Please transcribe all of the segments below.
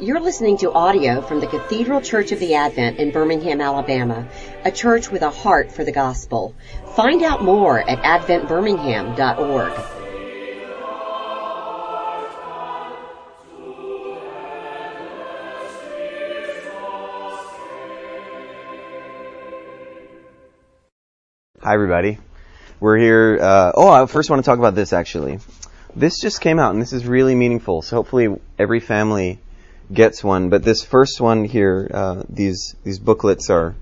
You're listening to audio from the Cathedral Church of the Advent in Birmingham, Alabama, a church with a heart for the gospel. Find out more at adventbirmingham.org. Hi, everybody. We're here. Uh, oh, I first want to talk about this actually. This just came out, and this is really meaningful. So hopefully, every family gets one. But this first one here, uh, these these booklets are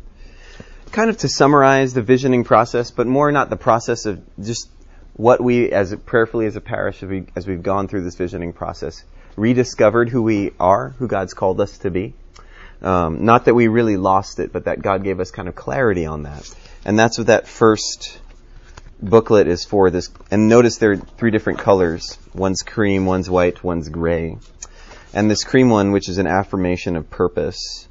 kind of to summarize the visioning process, but more not the process of just what we, as prayerfully as a parish, as, we, as we've gone through this visioning process, rediscovered who we are, who God's called us to be. Um, not that we really lost it, but that God gave us kind of clarity on that. And that's what that first booklet is for. This, and notice there are three different colors. One's cream, one's white, one's gray. And this cream one, which is an affirmation of purpose,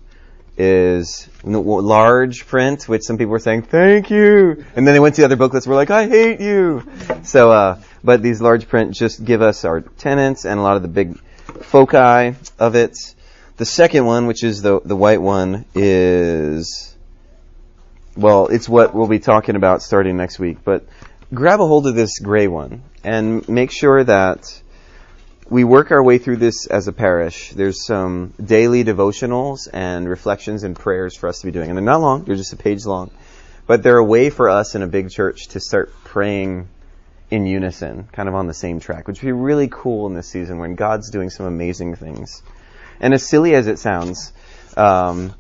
is large print, which some people were saying, thank you. And then they went to the other booklets, were like, I hate you. So, uh, but these large print just give us our tenants and a lot of the big foci of it. The second one, which is the, the white one, is well, it's what we'll be talking about starting next week. But grab a hold of this gray one and make sure that we work our way through this as a parish. There's some daily devotionals and reflections and prayers for us to be doing. And they're not long, they're just a page long. But they're a way for us in a big church to start praying in unison, kind of on the same track, which would be really cool in this season when God's doing some amazing things. And as silly as it sounds, um,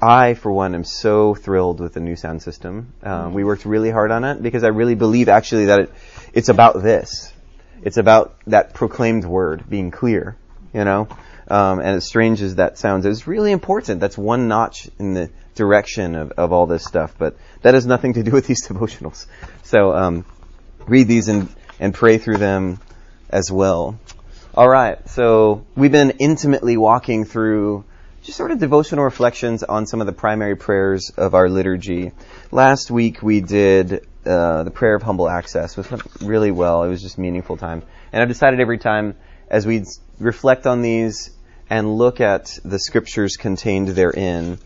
I, for one, am so thrilled with the new sound system. Um, we worked really hard on it because I really believe actually that it, it's about this. It's about that proclaimed word being clear, you know? Um, and as strange as that sounds, it's really important. That's one notch in the direction of, of all this stuff, but that has nothing to do with these devotionals. So, um, read these and, and pray through them as well. Alright, so we've been intimately walking through just sort of devotional reflections on some of the primary prayers of our liturgy. Last week we did uh, the prayer of humble access, went really well. It was just meaningful time. And I've decided every time as we reflect on these and look at the scriptures contained therein,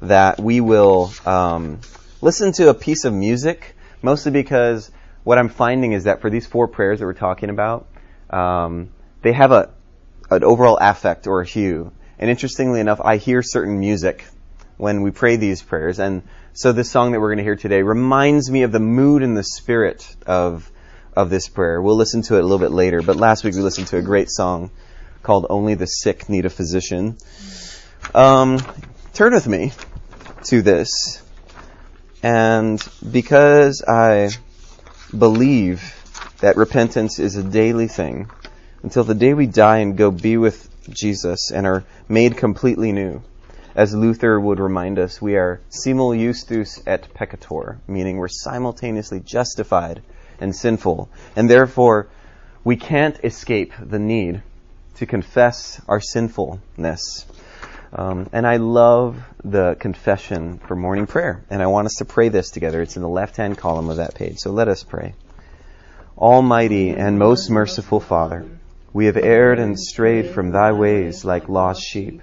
that we will um, listen to a piece of music, mostly because what I'm finding is that for these four prayers that we're talking about, um, they have a an overall affect or a hue. And interestingly enough, I hear certain music when we pray these prayers. And so this song that we're going to hear today reminds me of the mood and the spirit of, of this prayer. We'll listen to it a little bit later. But last week we listened to a great song called Only the Sick Need a Physician. Um, turn with me to this. And because I believe that repentance is a daily thing, until the day we die and go be with Jesus and are made completely new. As Luther would remind us, we are simul justus et peccator, meaning we're simultaneously justified and sinful, and therefore we can't escape the need to confess our sinfulness. Um, and I love the confession for morning prayer, and I want us to pray this together. It's in the left-hand column of that page. So let us pray. Almighty and most merciful Father, we have erred and strayed from thy ways like lost sheep.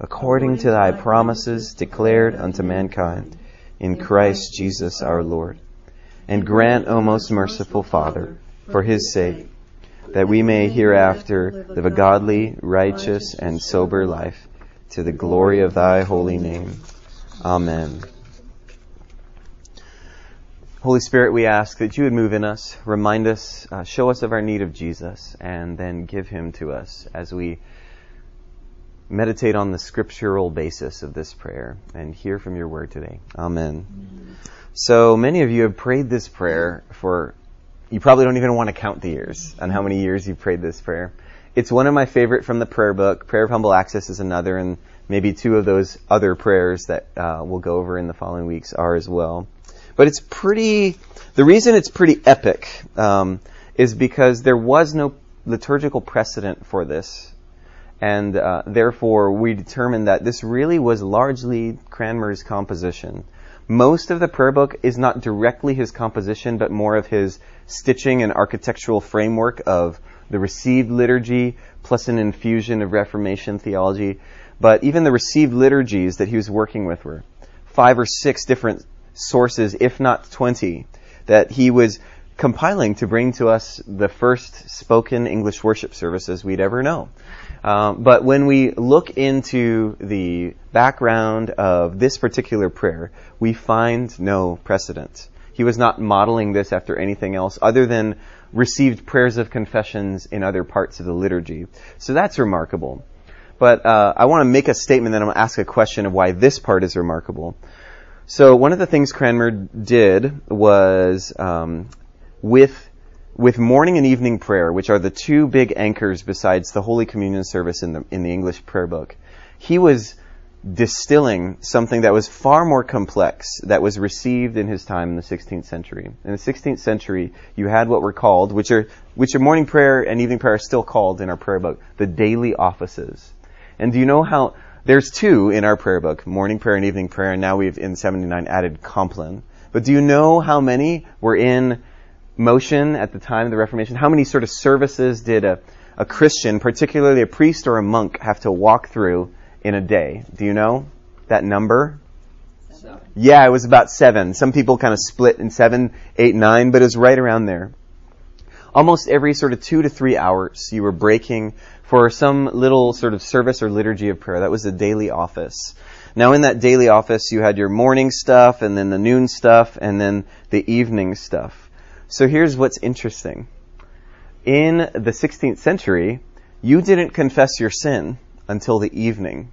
according to thy promises declared unto mankind in Christ Jesus our Lord. And grant, O most merciful Father, for his sake, that we may hereafter live a godly, righteous, and sober life to the glory of thy holy name. Amen. Holy Spirit, we ask that you would move in us, remind us, uh, show us of our need of Jesus, and then give him to us as we meditate on the scriptural basis of this prayer and hear from your word today. Amen. Amen. So many of you have prayed this prayer for, you probably don't even want to count the years on how many years you've prayed this prayer. It's one of my favorite from the prayer book. Prayer of Humble Access is another, and maybe two of those other prayers that uh, we'll go over in the following weeks are as well. But it's pretty. The reason it's pretty epic um, is because there was no liturgical precedent for this, and uh, therefore we determined that this really was largely Cranmer's composition. Most of the prayer book is not directly his composition, but more of his stitching and architectural framework of the received liturgy plus an infusion of Reformation theology. But even the received liturgies that he was working with were five or six different sources, if not 20, that he was compiling to bring to us the first spoken English worship services we'd ever know. Um, but when we look into the background of this particular prayer, we find no precedent. He was not modeling this after anything else other than received prayers of confessions in other parts of the liturgy. So that's remarkable. But uh, I want to make a statement, then I'm going to ask a question of why this part is remarkable. So one of the things Cranmer did was um, with with morning and evening prayer, which are the two big anchors besides the Holy Communion service in the in the English prayer book, he was distilling something that was far more complex that was received in his time in the 16th century. In the 16th century, you had what were called, which are which are morning prayer and evening prayer are still called in our prayer book, the daily offices. And do you know how there's two in our prayer book, morning prayer and evening prayer, and now we've in 79 added Compline. But do you know how many were in motion at the time of the Reformation? How many sort of services did a, a Christian, particularly a priest or a monk, have to walk through in a day? Do you know that number? Seven. Yeah, it was about seven. Some people kind of split in seven, eight, nine, but it was right around there. Almost every sort of two to three hours, you were breaking for some little sort of service or liturgy of prayer. That was the daily office. Now, in that daily office, you had your morning stuff, and then the noon stuff, and then the evening stuff. So here's what's interesting. In the 16th century, you didn't confess your sin until the evening.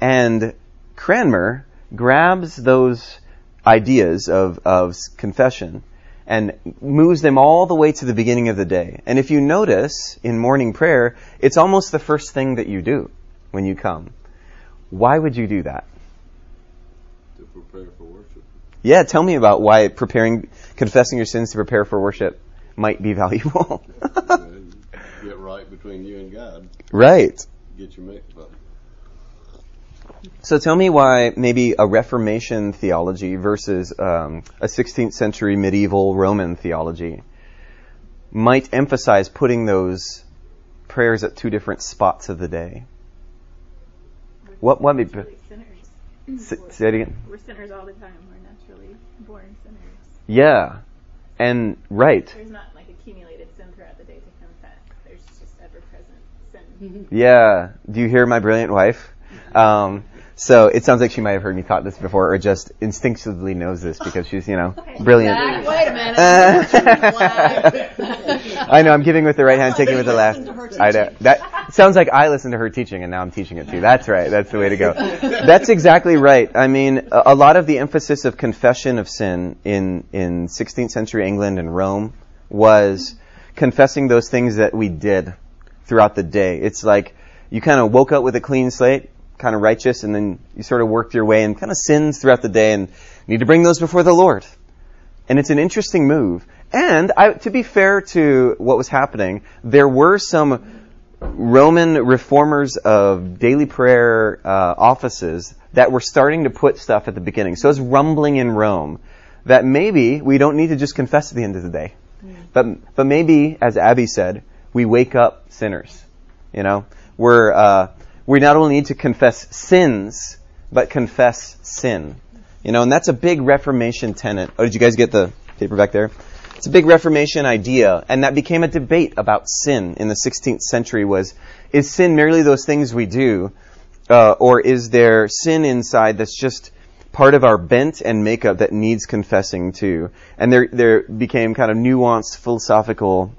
And Cranmer grabs those ideas of, of confession and moves them all the way to the beginning of the day. And if you notice in morning prayer, it's almost the first thing that you do when you come. Why would you do that? To prepare for. Yeah, tell me about why preparing, confessing your sins to prepare for worship might be valuable. Get right between you and God. Right. Get your mix up. So tell me why maybe a Reformation theology versus um, a 16th century medieval Roman theology might emphasize putting those prayers at two different spots of the day. What? What? Be, sinners. say it again. We're sinners all the time. We're naturally born sinners. Yeah, and right. There's not like accumulated sin throughout the day to confess. There's just ever-present sin. Yeah. Do you hear my brilliant wife? Um, so it sounds like she might have heard me thought this before, or just instinctively knows this because she's, you know, brilliant. Wait a minute. I know I'm giving with the right hand, taking with the left. I know that sounds like I listened to her teaching, and now I'm teaching it too. That's right. That's the way to go. That's exactly right. I mean, a, a lot of the emphasis of confession of sin in in 16th century England and Rome was confessing those things that we did throughout the day. It's like you kind of woke up with a clean slate, kind of righteous, and then you sort of worked your way and kind of sins throughout the day, and need to bring those before the Lord. And it's an interesting move. And I, to be fair to what was happening, there were some Roman reformers of daily prayer uh, offices that were starting to put stuff at the beginning. So it's rumbling in Rome that maybe we don't need to just confess at the end of the day, but but maybe, as Abby said, we wake up sinners. You know, we're uh, we not only need to confess sins, but confess sin. You know, and that's a big Reformation tenet. Oh, did you guys get the paper back there? It's a big Reformation idea, and that became a debate about sin in the 16th century. Was is sin merely those things we do, uh, or is there sin inside that's just part of our bent and makeup that needs confessing too? And there there became kind of nuanced philosophical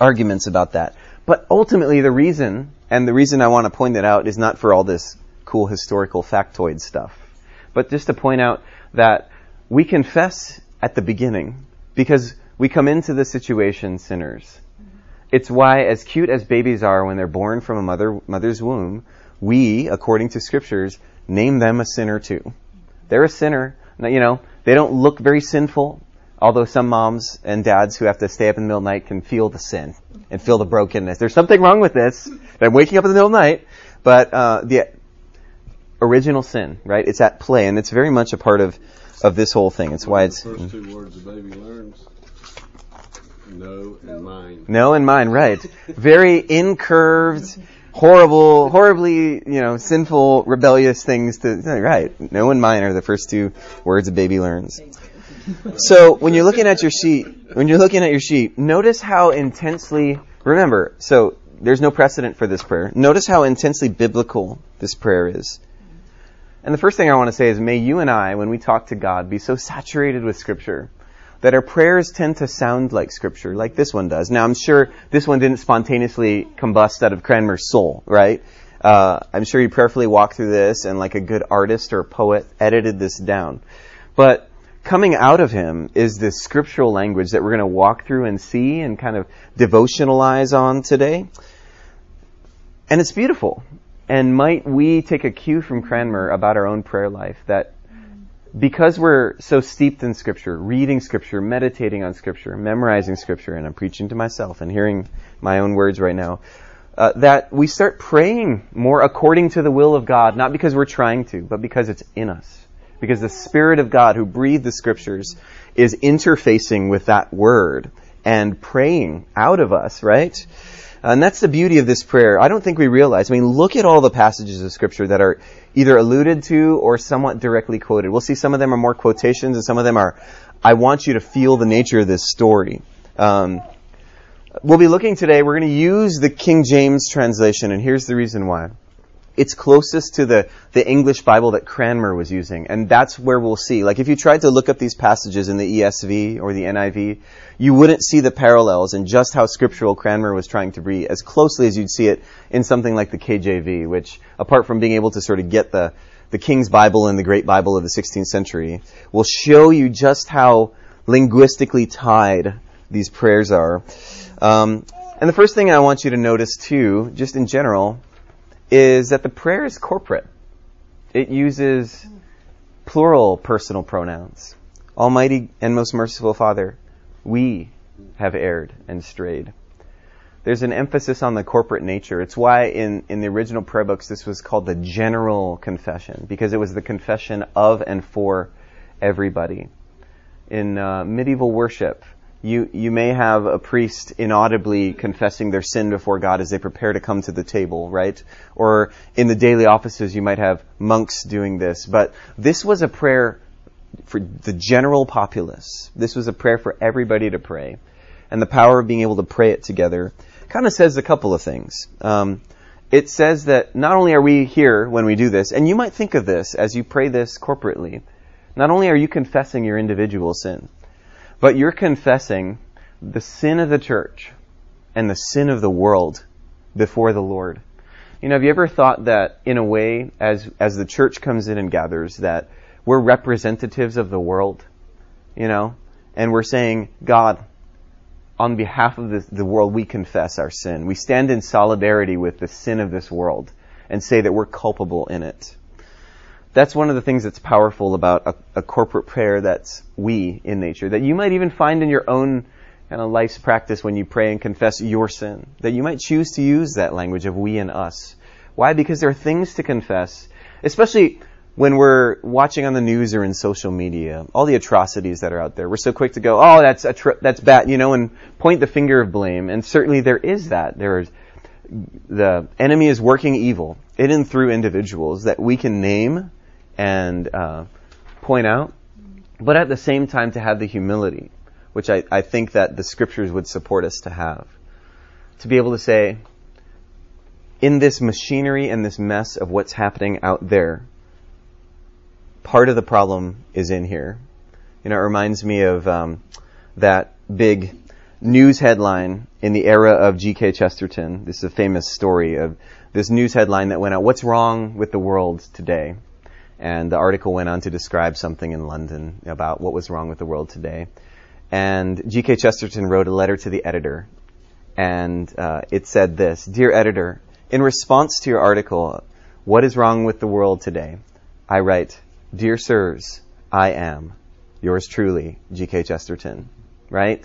arguments about that. But ultimately, the reason, and the reason I want to point that out, is not for all this cool historical factoid stuff, but just to point out that we confess at the beginning because we come into the situation sinners. It's why, as cute as babies are when they're born from a mother, mother's womb, we, according to scriptures, name them a sinner too. They're a sinner. Now, You know, they don't look very sinful, although some moms and dads who have to stay up in the middle of the night can feel the sin and feel the brokenness. There's something wrong with this. I'm waking up in the middle of the night, but uh, the original sin, right? It's at play, and it's very much a part of of this whole thing. It's why it's The first two words the baby learns, no and mine. no and mine, right? Very incurved, horrible, horribly, you know, sinful, rebellious things to right. No and mine are the first two words a baby learns. So when you're looking at your sheet, when you're looking at your sheet, notice how intensely. Remember, so there's no precedent for this prayer. Notice how intensely biblical this prayer is. And the first thing I want to say is, may you and I, when we talk to God, be so saturated with Scripture that our prayers tend to sound like Scripture, like this one does. Now, I'm sure this one didn't spontaneously combust out of Cranmer's soul, right? Uh, I'm sure he prayerfully walked through this and, like a good artist or poet, edited this down. But coming out of him is this scriptural language that we're going to walk through and see and kind of devotionalize on today. And it's beautiful. And might we take a cue from Cranmer about our own prayer life that because we're so steeped in Scripture, reading Scripture, meditating on Scripture, memorizing Scripture, and I'm preaching to myself and hearing my own words right now, uh, that we start praying more according to the will of God, not because we're trying to, but because it's in us. Because the Spirit of God who breathed the Scriptures is interfacing with that Word and praying out of us, right? And that's the beauty of this prayer. I don't think we realize. I mean, look at all the passages of Scripture that are either alluded to or somewhat directly quoted. We'll see some of them are more quotations and some of them are, I want you to feel the nature of this story. Um, we'll be looking today, we're going to use the King James translation, and here's the reason why. It's closest to the, the English Bible that Cranmer was using, and that's where we'll see. Like, if you tried to look up these passages in the ESV or the NIV, you wouldn't see the parallels and just how scriptural Cranmer was trying to be as closely as you'd see it in something like the KJV, which, apart from being able to sort of get the, the King's Bible and the Great Bible of the 16th century, will show you just how linguistically tied these prayers are. Um, and the first thing I want you to notice too, just in general, is that the prayer is corporate. It uses plural personal pronouns. Almighty and most merciful Father, we have erred and strayed. There's an emphasis on the corporate nature. It's why in, in the original prayer books this was called the general confession, because it was the confession of and for everybody. In uh, medieval worship, you, you may have a priest inaudibly confessing their sin before God as they prepare to come to the table, right? Or in the daily offices, you might have monks doing this. But this was a prayer for the general populace. This was a prayer for everybody to pray. And the power of being able to pray it together kind of says a couple of things. Um, it says that not only are we here when we do this, and you might think of this as you pray this corporately, not only are you confessing your individual sin, but you're confessing the sin of the church and the sin of the world before the Lord. You know, have you ever thought that in a way, as, as the church comes in and gathers, that we're representatives of the world? You know? And we're saying, God, on behalf of the, the world, we confess our sin. We stand in solidarity with the sin of this world and say that we're culpable in it. That's one of the things that's powerful about a, a corporate prayer that's we in nature, that you might even find in your own kind of life's practice when you pray and confess your sin, that you might choose to use that language of we and us. Why? Because there are things to confess, especially when we're watching on the news or in social media, all the atrocities that are out there. We're so quick to go, oh, that's that's bad, you know, and point the finger of blame. And certainly there is that. There is the enemy is working evil in and through individuals that we can name and uh, point out, but at the same time to have the humility, which I, I think that the scriptures would support us to have, to be able to say, in this machinery and this mess of what's happening out there, part of the problem is in here. You know, it reminds me of um, that big news headline in the era of G.K. Chesterton. This is a famous story of this news headline that went out, What's wrong with the world today? And the article went on to describe something in London about what was wrong with the world today. And G.K. Chesterton wrote a letter to the editor. and uh, it said this Dear editor, in response to your article, What is Wrong with the World Today? I write, Dear sirs, I am. Yours truly, G.K. Chesterton. Right?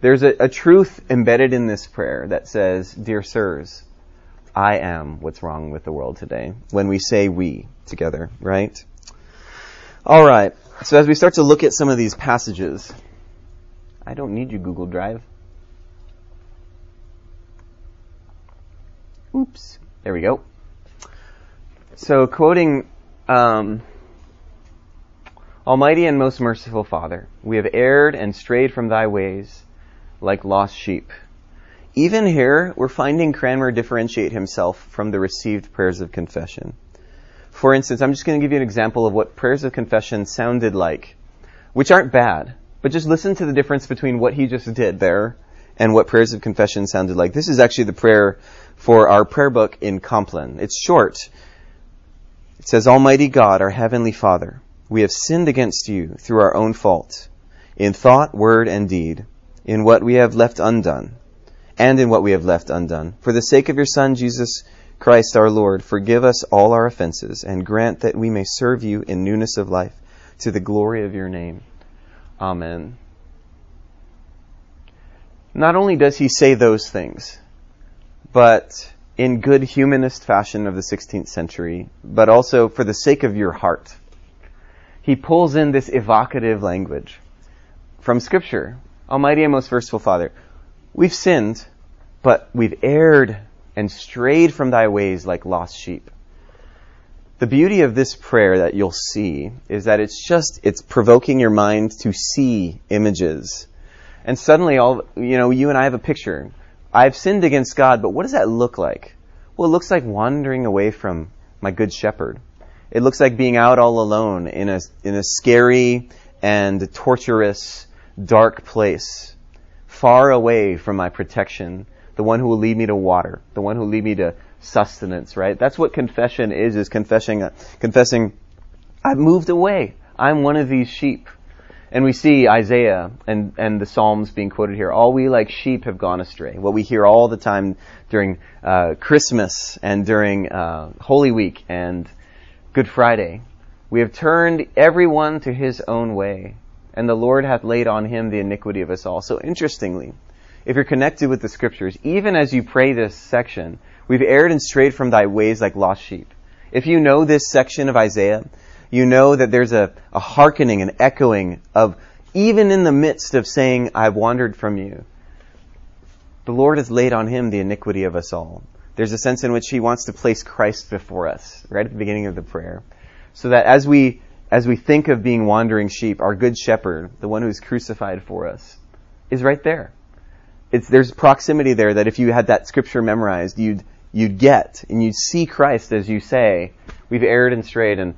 There's a, a truth embedded in this prayer that says, Dear sirs, I am what's wrong with the world today. When we say we together, right? All right. So as we start to look at some of these passages, I don't need you, Google Drive. Oops. There we go. So quoting um, Almighty and most merciful Father, we have erred and strayed from thy ways like lost sheep. Even here, we're finding Cranmer differentiate himself from the received prayers of confession. For instance, I'm just going to give you an example of what prayers of confession sounded like, which aren't bad, but just listen to the difference between what he just did there and what prayers of confession sounded like. This is actually the prayer for our prayer book in Compline. It's short. It says, Almighty God, our Heavenly Father, we have sinned against you through our own fault, in thought, word, and deed, in what we have left undone, and in what we have left undone. For the sake of your Son, Jesus Christ our Lord, forgive us all our offenses, and grant that we may serve you in newness of life, to the glory of your name. Amen. Not only does he say those things, but in good humanist fashion of the 16th century, but also for the sake of your heart. He pulls in this evocative language from Scripture. Almighty and most merciful Father, we've sinned, but we've erred and strayed from thy ways like lost sheep. The beauty of this prayer that you'll see is that it's just, it's provoking your mind to see images. And suddenly all, you know, you and I have a picture. I've sinned against God, but what does that look like? Well, it looks like wandering away from my good shepherd. It looks like being out all alone in a, in a scary and torturous, dark place, far away from my protection, the one who will lead me to water, the one who will lead me to sustenance, right? That's what confession is, is confessing, confessing, I've moved away. I'm one of these sheep. And we see Isaiah and, and the Psalms being quoted here. All we like sheep have gone astray. What we hear all the time during uh, Christmas and during uh, Holy Week and Good Friday. We have turned everyone to his own way, and the Lord hath laid on him the iniquity of us all. So interestingly, if you're connected with the scriptures, even as you pray this section, we've erred and strayed from thy ways like lost sheep. If you know this section of Isaiah, you know that there's a, a hearkening, an echoing of even in the midst of saying, I've wandered from you, the Lord has laid on him the iniquity of us all. There's a sense in which he wants to place Christ before us, right at the beginning of the prayer. So that as we, as we think of being wandering sheep, our good shepherd, the one who's crucified for us, is right there. It's, there's proximity there that if you had that scripture memorized, you'd, you'd get, and you'd see Christ as you say, we've erred and strayed, and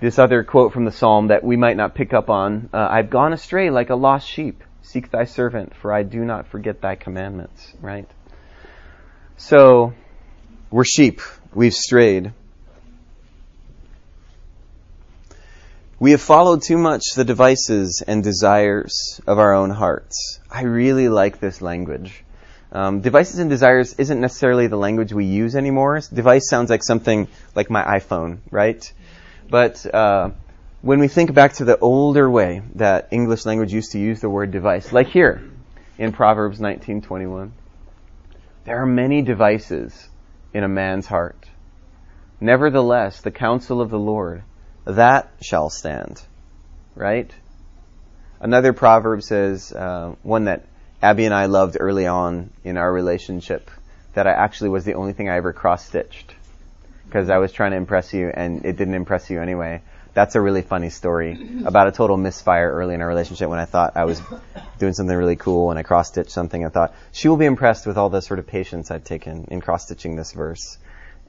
this other quote from the psalm that we might not pick up on uh, I've gone astray like a lost sheep. Seek thy servant, for I do not forget thy commandments, right? So, we're sheep. We've strayed. We have followed too much the devices and desires of our own hearts. I really like this language. Um, devices and desires isn't necessarily the language we use anymore. Device sounds like something like my iPhone, right? But uh, when we think back to the older way that English language used to use the word device, like here in Proverbs 19:21, there are many devices in a man's heart. Nevertheless, the counsel of the Lord that shall stand. Right? Another proverb says, uh, one that Abby and I loved early on in our relationship, that I actually was the only thing I ever cross stitched because I was trying to impress you and it didn't impress you anyway. That's a really funny story about a total misfire early in our relationship when I thought I was doing something really cool and I cross stitched something. I thought she will be impressed with all the sort of patience I've taken in cross stitching this verse.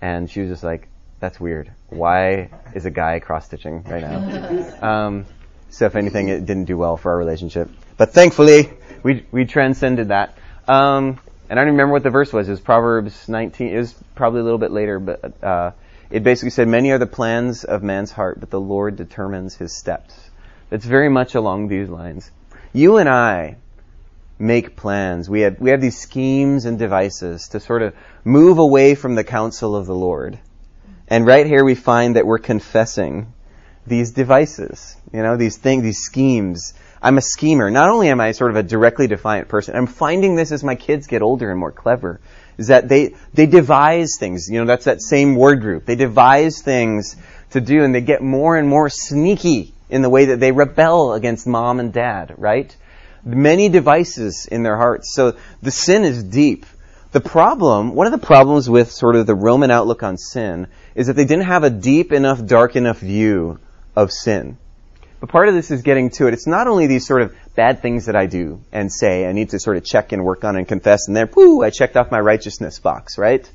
And she was just like, that's weird. Why is a guy cross stitching right now? Um, so if anything, it didn't do well for our relationship. But thankfully, we, we transcended that. Um, and I don't remember what the verse was. It was Proverbs 19. It was probably a little bit later, but uh, it basically said, "Many are the plans of man's heart, but the Lord determines his steps." It's very much along these lines. You and I make plans. We have, we have these schemes and devices to sort of move away from the counsel of the Lord. And right here we find that we're confessing these devices, you know, these things, these schemes. I'm a schemer. Not only am I sort of a directly defiant person, I'm finding this as my kids get older and more clever, is that they, they devise things. You know, that's that same word group. They devise things to do and they get more and more sneaky in the way that they rebel against mom and dad, right? Many devices in their hearts. So the sin is deep. The problem, one of the problems with sort of the Roman outlook on sin is that they didn't have a deep enough, dark enough view of sin. But part of this is getting to it. It's not only these sort of bad things that I do and say I need to sort of check and work on and confess and then, whoo, I checked off my righteousness box, right?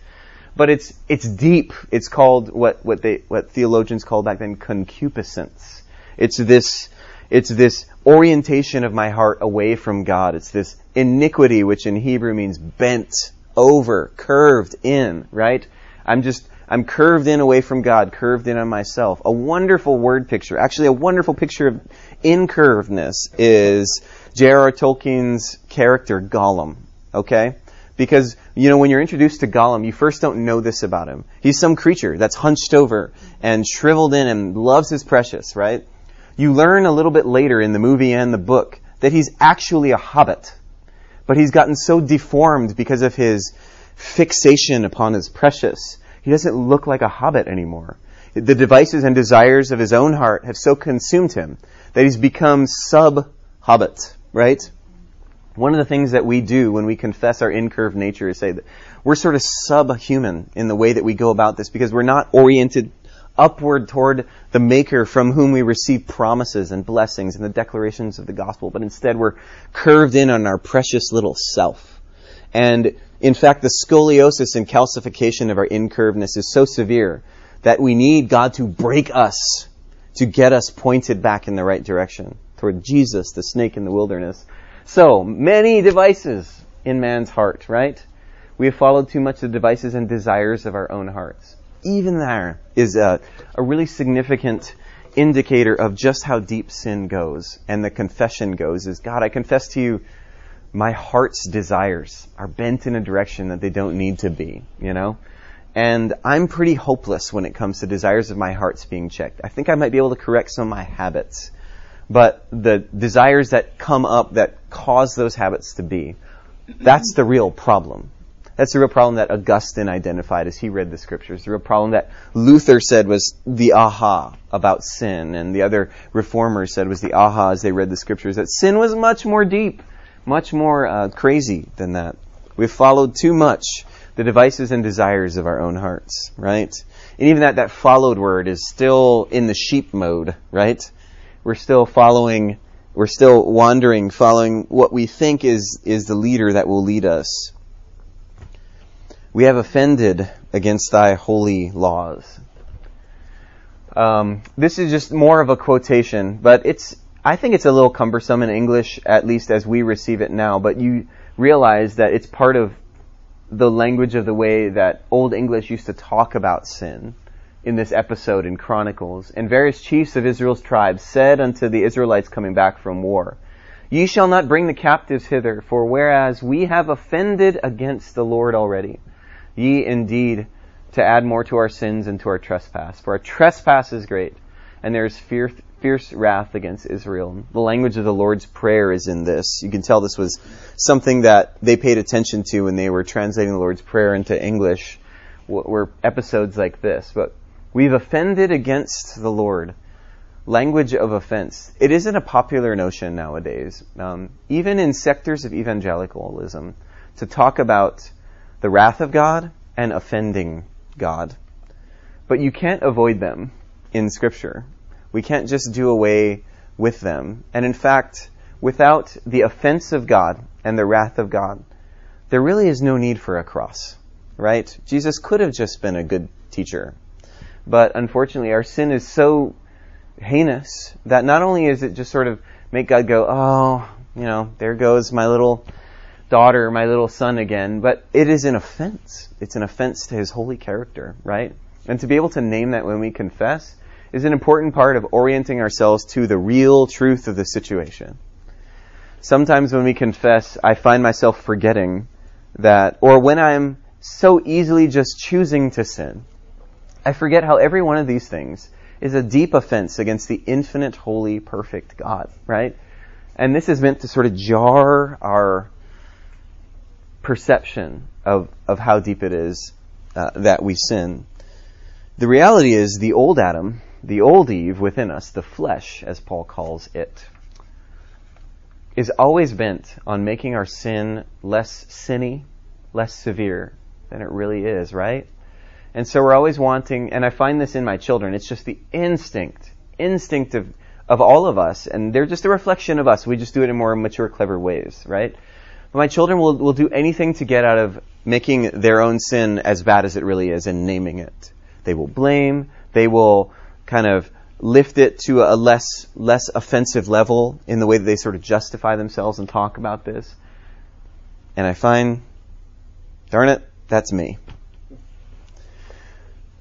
But it's, it's deep. It's called what, what they, what theologians call back then concupiscence. It's this, it's this orientation of my heart away from God. It's this iniquity, which in Hebrew means bent over, curved in, right? I'm just, I'm curved in away from God, curved in on myself. A wonderful word picture, actually a wonderful picture of incurvedness is J.R.R. Tolkien's character Gollum, okay? Because, you know, when you're introduced to Gollum, you first don't know this about him. He's some creature that's hunched over and shriveled in and loves his precious, right? You learn a little bit later in the movie and the book that he's actually a hobbit but he's gotten so deformed because of his fixation upon his precious. He doesn't look like a hobbit anymore. The devices and desires of his own heart have so consumed him that he's become sub-hobbit, right? One of the things that we do when we confess our incurved nature is say that we're sort of subhuman in the way that we go about this because we're not oriented upward toward the Maker from whom we receive promises and blessings and the declarations of the gospel, but instead we're curved in on our precious little self. And in fact, the scoliosis and calcification of our incurvedness is so severe that we need God to break us to get us pointed back in the right direction toward Jesus, the snake in the wilderness. So, many devices in man's heart, right? We have followed too much the devices and desires of our own hearts even there is a, a really significant indicator of just how deep sin goes and the confession goes is God, I confess to you my heart's desires are bent in a direction that they don't need to be, you know? And I'm pretty hopeless when it comes to desires of my heart's being checked. I think I might be able to correct some of my habits. But the desires that come up that cause those habits to be, that's the real problem. That's the real problem that Augustine identified as he read the scriptures. The real problem that Luther said was the aha about sin, and the other reformers said was the aha as they read the scriptures. That sin was much more deep, much more uh, crazy than that. We've followed too much the devices and desires of our own hearts, right? And even that, that followed word is still in the sheep mode, right? We're still following, we're still wandering, following what we think is, is the leader that will lead us. We have offended against thy holy laws. Um, this is just more of a quotation, but it's, I think it's a little cumbersome in English, at least as we receive it now, but you realize that it's part of the language of the way that Old English used to talk about sin in this episode in Chronicles. And various chiefs of Israel's tribes said unto the Israelites coming back from war, Ye shall not bring the captives hither, for whereas we have offended against the Lord already, Ye indeed to add more to our sins and to our trespass. For our trespass is great, and there is fierce, fierce wrath against Israel. The language of the Lord's Prayer is in this. You can tell this was something that they paid attention to when they were translating the Lord's Prayer into English, were episodes like this. But we've offended against the Lord. Language of offense. It isn't a popular notion nowadays, um, even in sectors of evangelicalism, to talk about the wrath of God and offending God. But you can't avoid them in Scripture. We can't just do away with them. And in fact, without the offense of God and the wrath of God, there really is no need for a cross, right? Jesus could have just been a good teacher. But unfortunately, our sin is so heinous that not only is it just sort of make God go, oh, you know, there goes my little daughter, my little son again, but it is an offense. It's an offense to his holy character, right? And to be able to name that when we confess is an important part of orienting ourselves to the real truth of the situation. sometimes when we confess, I find myself forgetting that, or when I'm so easily just choosing to sin, I forget how every one of these things is a deep offense against the infinite, holy, perfect God, right? And this is meant to sort of jar our perception of, of how deep it is uh, that we sin. The reality is the old Adam, the old Eve within us, the flesh, as Paul calls it, is always bent on making our sin less sinny, less severe than it really is, right? And so we're always wanting, and I find this in my children, it's just the instinct, instinct of, of all of us, and they're just a reflection of us. We just do it in more mature, clever ways, right? But my children will, will do anything to get out of making their own sin as bad as it really is and naming it. They will blame, they will kind of lift it to a less, less offensive level in the way that they sort of justify themselves and talk about this. And I find, darn it, that's me.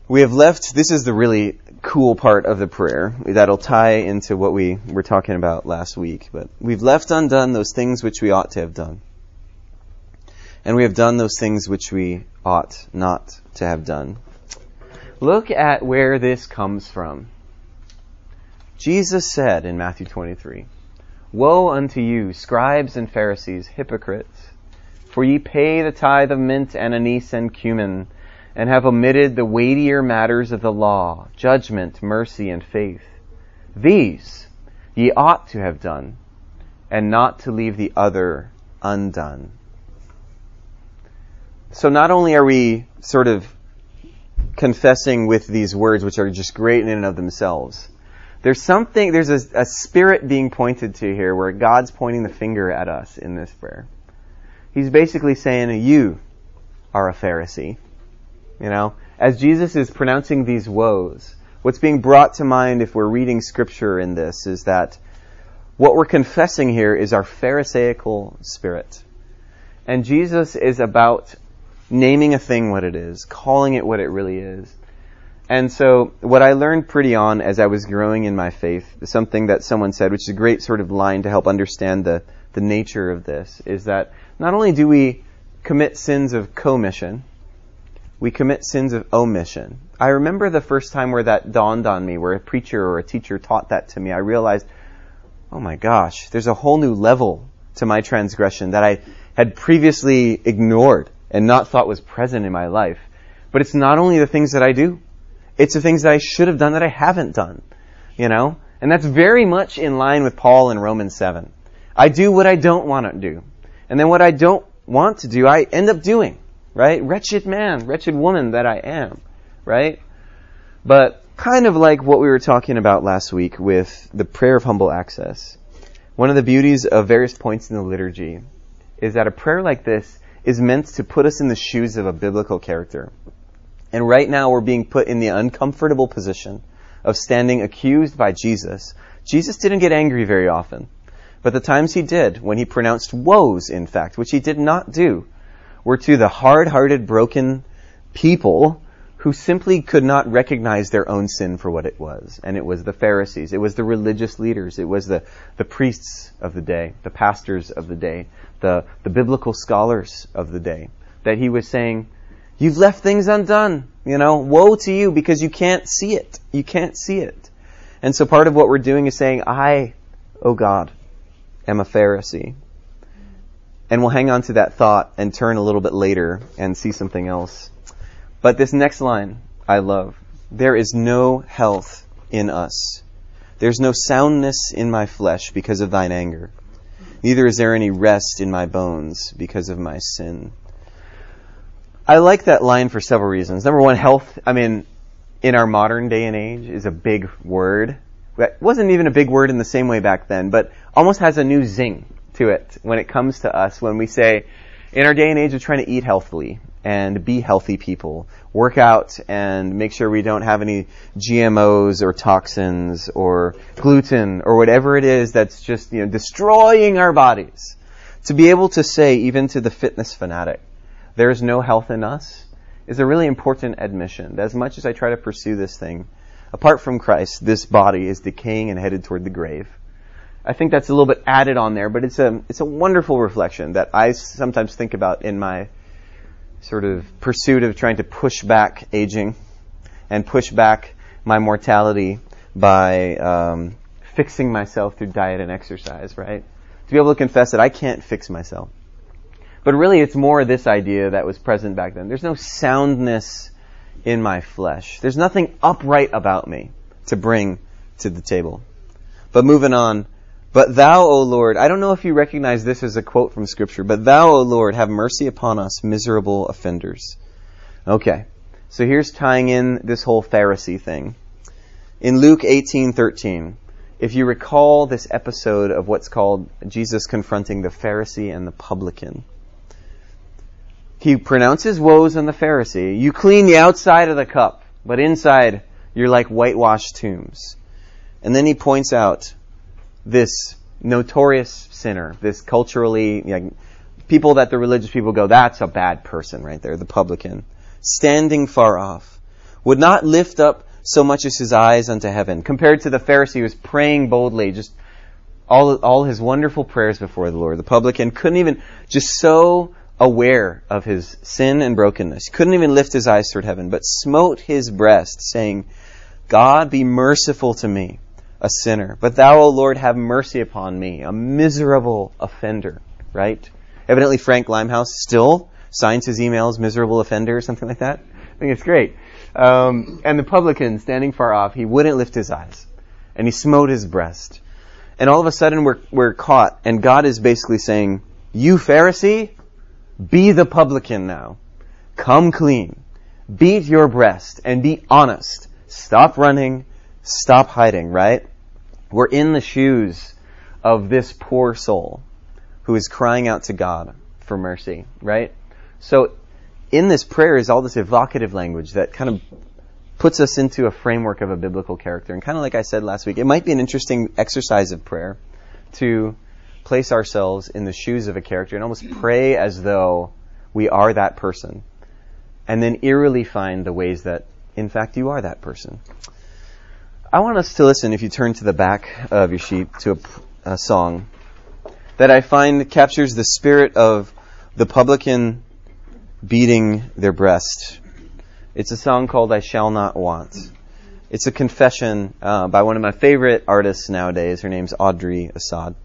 We have left, this is the really cool part of the prayer that'll tie into what we were talking about last week. But we've left undone those things which we ought to have done. And we have done those things which we ought not to have done. Look at where this comes from. Jesus said in Matthew 23, Woe unto you, scribes and Pharisees, hypocrites! For ye pay the tithe of mint and anise and cumin, and have omitted the weightier matters of the law, judgment, mercy, and faith. These ye ought to have done, and not to leave the other undone. So not only are we sort of confessing with these words, which are just great in and of themselves, there's something, there's a, a spirit being pointed to here where God's pointing the finger at us in this prayer. He's basically saying, you are a Pharisee you know, as Jesus is pronouncing these woes, what's being brought to mind if we're reading scripture in this is that what we're confessing here is our Pharisaical spirit. And Jesus is about naming a thing what it is, calling it what it really is. And so what I learned pretty on as I was growing in my faith, something that someone said, which is a great sort of line to help understand the, the nature of this, is that not only do we commit sins of commission, we commit sins of omission. I remember the first time where that dawned on me, where a preacher or a teacher taught that to me. I realized, oh my gosh, there's a whole new level to my transgression that I had previously ignored and not thought was present in my life. But it's not only the things that I do, it's the things that I should have done that I haven't done. You know? And that's very much in line with Paul in Romans 7. I do what I don't want to do. And then what I don't want to do, I end up doing right? Wretched man, wretched woman that I am, right? But kind of like what we were talking about last week with the prayer of humble access. One of the beauties of various points in the liturgy is that a prayer like this is meant to put us in the shoes of a biblical character. And right now we're being put in the uncomfortable position of standing accused by Jesus. Jesus didn't get angry very often. But the times he did, when he pronounced woes, in fact, which he did not do, were to the hard-hearted, broken people who simply could not recognize their own sin for what it was. And it was the Pharisees. It was the religious leaders. It was the, the priests of the day, the pastors of the day, the, the biblical scholars of the day. That he was saying, you've left things undone. You know, woe to you because you can't see it. You can't see it. And so part of what we're doing is saying, I, oh God, am a Pharisee. And we'll hang on to that thought and turn a little bit later and see something else. But this next line I love. There is no health in us. There's no soundness in my flesh because of thine anger. Neither is there any rest in my bones because of my sin. I like that line for several reasons. Number one, health, I mean, in our modern day and age is a big word. It wasn't even a big word in the same way back then, but almost has a new zing to it when it comes to us when we say, in our day and age of trying to eat healthily and be healthy people, work out and make sure we don't have any GMOs or toxins or gluten or whatever it is that's just, you know, destroying our bodies. To be able to say, even to the fitness fanatic, there is no health in us is a really important admission. As much as I try to pursue this thing, apart from Christ, this body is decaying and headed toward the grave. I think that's a little bit added on there, but it's a it's a wonderful reflection that I sometimes think about in my sort of pursuit of trying to push back aging and push back my mortality by um, fixing myself through diet and exercise, right? To be able to confess that I can't fix myself. But really, it's more this idea that was present back then. There's no soundness in my flesh. There's nothing upright about me to bring to the table. But moving on, but thou, O Lord, I don't know if you recognize this as a quote from scripture, but thou, O Lord, have mercy upon us, miserable offenders. Okay. So here's tying in this whole Pharisee thing. In Luke 18:13, if you recall this episode of what's called Jesus confronting the Pharisee and the publican, he pronounces woes on the Pharisee. You clean the outside of the cup, but inside you're like whitewashed tombs. And then he points out this notorious sinner, this culturally, you know, people that the religious people go, that's a bad person right there, the publican, standing far off, would not lift up so much as his eyes unto heaven, compared to the Pharisee who was praying boldly, just all, all his wonderful prayers before the Lord. The publican couldn't even, just so aware of his sin and brokenness, couldn't even lift his eyes toward heaven, but smote his breast, saying, God be merciful to me, a sinner. But thou, O Lord, have mercy upon me, a miserable offender. Right? Evidently, Frank Limehouse still signs his emails miserable offender or something like that. I think it's great. Um, and the publican, standing far off, he wouldn't lift his eyes. And he smote his breast. And all of a sudden, we're, we're caught. And God is basically saying, You, Pharisee, be the publican now. Come clean. Beat your breast and be honest. Stop running. Stop hiding, right? We're in the shoes of this poor soul who is crying out to God for mercy, right? So in this prayer is all this evocative language that kind of puts us into a framework of a biblical character. And kind of like I said last week, it might be an interesting exercise of prayer to place ourselves in the shoes of a character and almost pray as though we are that person. And then eerily find the ways that, in fact, you are that person. I want us to listen, if you turn to the back of your sheet, to a, a song that I find captures the spirit of the publican beating their breast. It's a song called I Shall Not Want. It's a confession uh, by one of my favorite artists nowadays. Her name's Audrey Assad.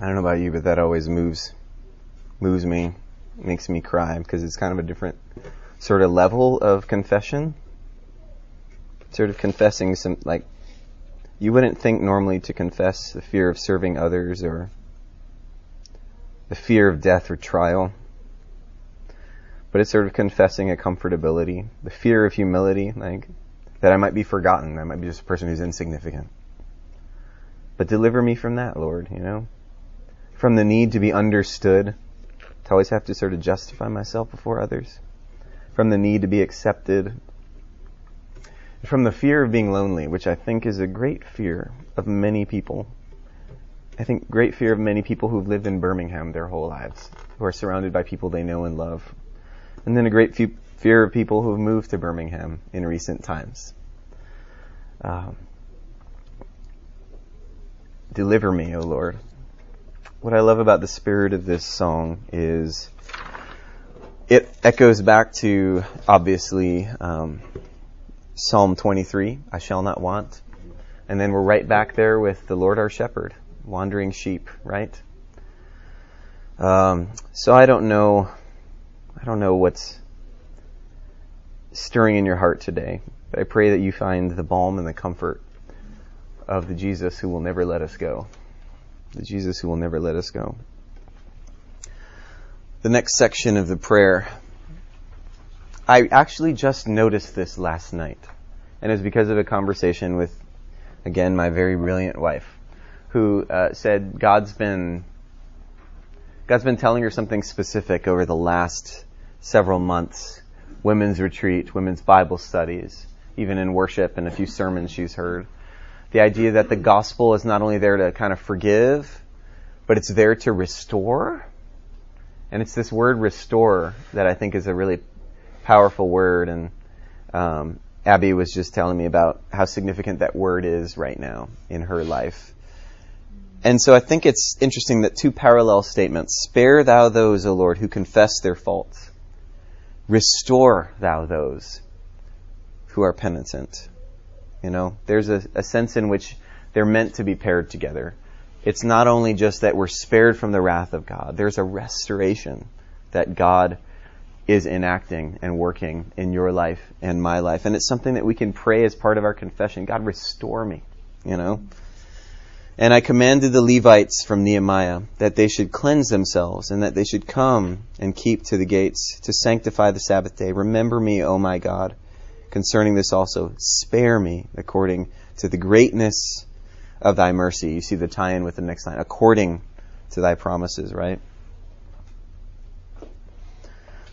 I don't know about you, but that always moves moves me, makes me cry because it's kind of a different sort of level of confession. Sort of confessing some like you wouldn't think normally to confess the fear of serving others or the fear of death or trial. But it's sort of confessing a comfortability, the fear of humility, like that I might be forgotten, I might be just a person who's insignificant. But deliver me from that, Lord, you know? From the need to be understood, to always have to sort of justify myself before others. From the need to be accepted. From the fear of being lonely, which I think is a great fear of many people. I think great fear of many people who've lived in Birmingham their whole lives, who are surrounded by people they know and love. And then a great fear of people who've moved to Birmingham in recent times. Um, deliver me, O Lord. What I love about the spirit of this song is it echoes back to obviously um, Psalm 23, I shall not want. And then we're right back there with the Lord our shepherd wandering sheep, right? Um, so I don't know, I don't know what's stirring in your heart today, but I pray that you find the balm and the comfort of the Jesus who will never let us go. The Jesus who will never let us go. The next section of the prayer, I actually just noticed this last night, and it's because of a conversation with, again, my very brilliant wife who uh, said God's been God's been telling her something specific over the last several months. Women's retreat, women's Bible studies, even in worship and a few sermons she's heard. The idea that the gospel is not only there to kind of forgive, but it's there to restore. And it's this word restore that I think is a really powerful word. And um, Abby was just telling me about how significant that word is right now in her life. And so I think it's interesting that two parallel statements Spare thou those, O Lord, who confess their faults. Restore thou those who are penitent. You know, there's a, a sense in which they're meant to be paired together. It's not only just that we're spared from the wrath of God, there's a restoration that God is enacting and working in your life and my life. And it's something that we can pray as part of our confession God, restore me, you know? And I commanded the Levites from Nehemiah that they should cleanse themselves and that they should come and keep to the gates to sanctify the Sabbath day. Remember me, O my God, concerning this also. Spare me according to the greatness of thy mercy. You see the tie in with the next line. According to thy promises, right?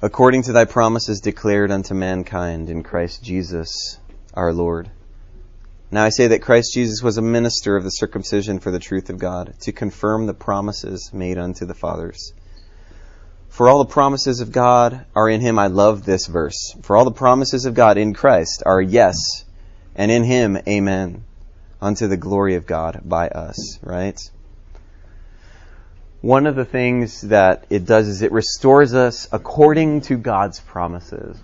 According to thy promises declared unto mankind in Christ Jesus our Lord. Now I say that Christ Jesus was a minister of the circumcision for the truth of God, to confirm the promises made unto the fathers. For all the promises of God are in him. I love this verse. For all the promises of God in Christ are yes, and in him, amen, unto the glory of God by us, right? One of the things that it does is it restores us according to God's promises.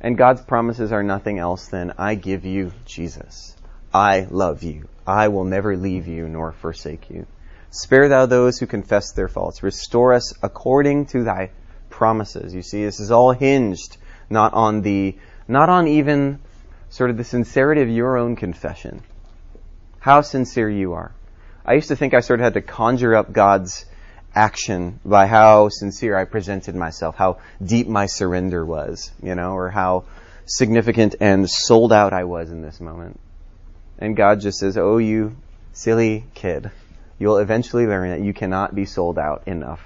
And God's promises are nothing else than, I give you Jesus. I love you. I will never leave you nor forsake you. Spare thou those who confess their faults. Restore us according to thy promises. You see, this is all hinged not on the, not on even sort of the sincerity of your own confession. How sincere you are. I used to think I sort of had to conjure up God's action by how sincere I presented myself, how deep my surrender was, you know, or how significant and sold out I was in this moment. And God just says, Oh, you silly kid. You'll eventually learn that you cannot be sold out enough.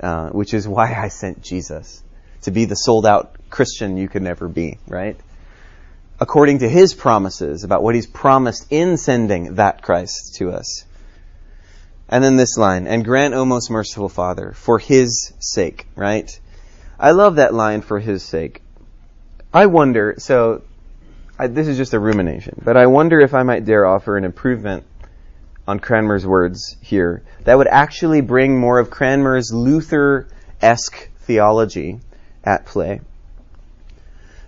Uh, which is why I sent Jesus. To be the sold out Christian you could never be, right? According to his promises about what he's promised in sending that Christ to us. And then this line, and grant, O most merciful Father, for his sake, right? I love that line, for his sake. I wonder, so, I, this is just a rumination, but I wonder if I might dare offer an improvement on Cranmer's words here that would actually bring more of Cranmer's Luther-esque theology at play.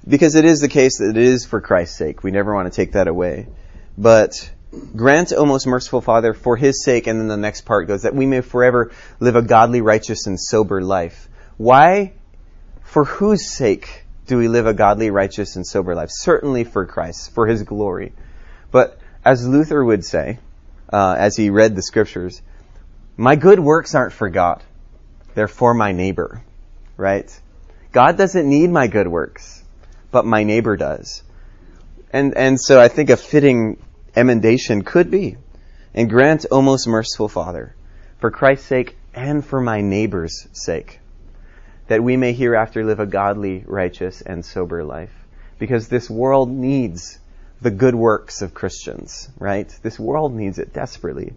Because it is the case that it is for Christ's sake. We never want to take that away. But Grant, O most merciful Father, for his sake, and then the next part goes, that we may forever live a godly, righteous, and sober life. Why? For whose sake do we live a godly, righteous, and sober life? Certainly for Christ, for his glory. But as Luther would say, uh, as he read the scriptures, my good works aren't for God. They're for my neighbor. Right? God doesn't need my good works, but my neighbor does. And, and so I think a fitting emendation could be, and grant, O most merciful Father, for Christ's sake and for my neighbor's sake, that we may hereafter live a godly, righteous, and sober life. Because this world needs the good works of Christians, right? This world needs it desperately.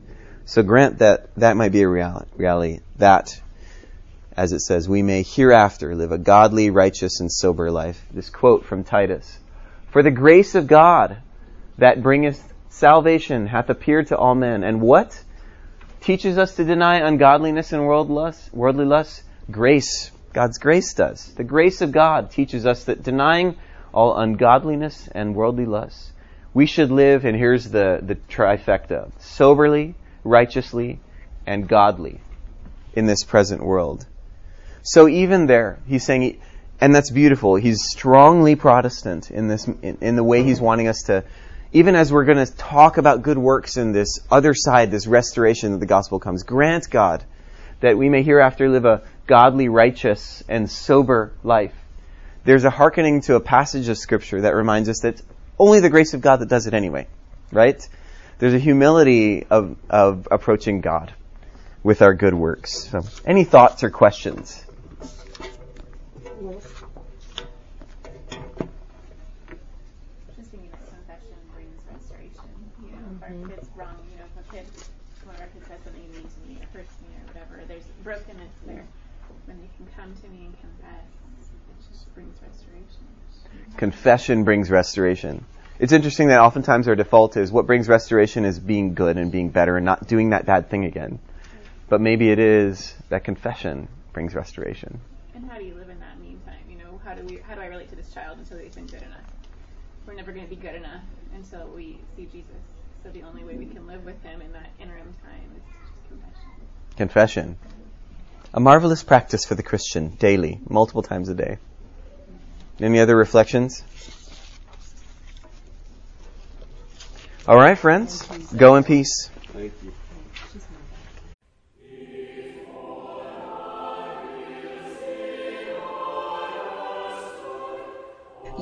So grant that that might be a reality, that, as it says, we may hereafter live a godly, righteous, and sober life. This quote from Titus. For the grace of God that bringeth salvation hath appeared to all men. And what teaches us to deny ungodliness and world lust, worldly lust? Grace. God's grace does. The grace of God teaches us that denying all ungodliness and worldly lust, we should live, and here's the, the trifecta, soberly, righteously, and godly in this present world. So even there, he's saying, and that's beautiful. He's strongly Protestant in this, in, in the way he's wanting us to, even as we're going to talk about good works in this other side, this restoration that the gospel comes. Grant God that we may hereafter live a godly, righteous, and sober life. There's a hearkening to a passage of scripture that reminds us that only the grace of God that does it anyway, right? There's a humility of, of approaching God with our good works. So, any thoughts or questions? Just thinking that confession brings restoration. You know, if our mm-hmm. kid's wrong, you know, if a kid, one of our kids says something mean to me or hurts me or whatever, there's brokenness there. When they can come to me and confess, it just brings restoration. Confession brings restoration. It's interesting that oftentimes our default is what brings restoration is being good and being better and not doing that bad thing again. But maybe it is that confession brings restoration. And how do you live in that meantime? You know, how do we, how do I relate to this child until they've been good enough? We're never going to be good enough until we see Jesus. So the only way we can live with Him in that interim time is confession. Confession. A marvelous practice for the Christian daily, multiple times a day. Any other reflections? All right, friends. Go in peace.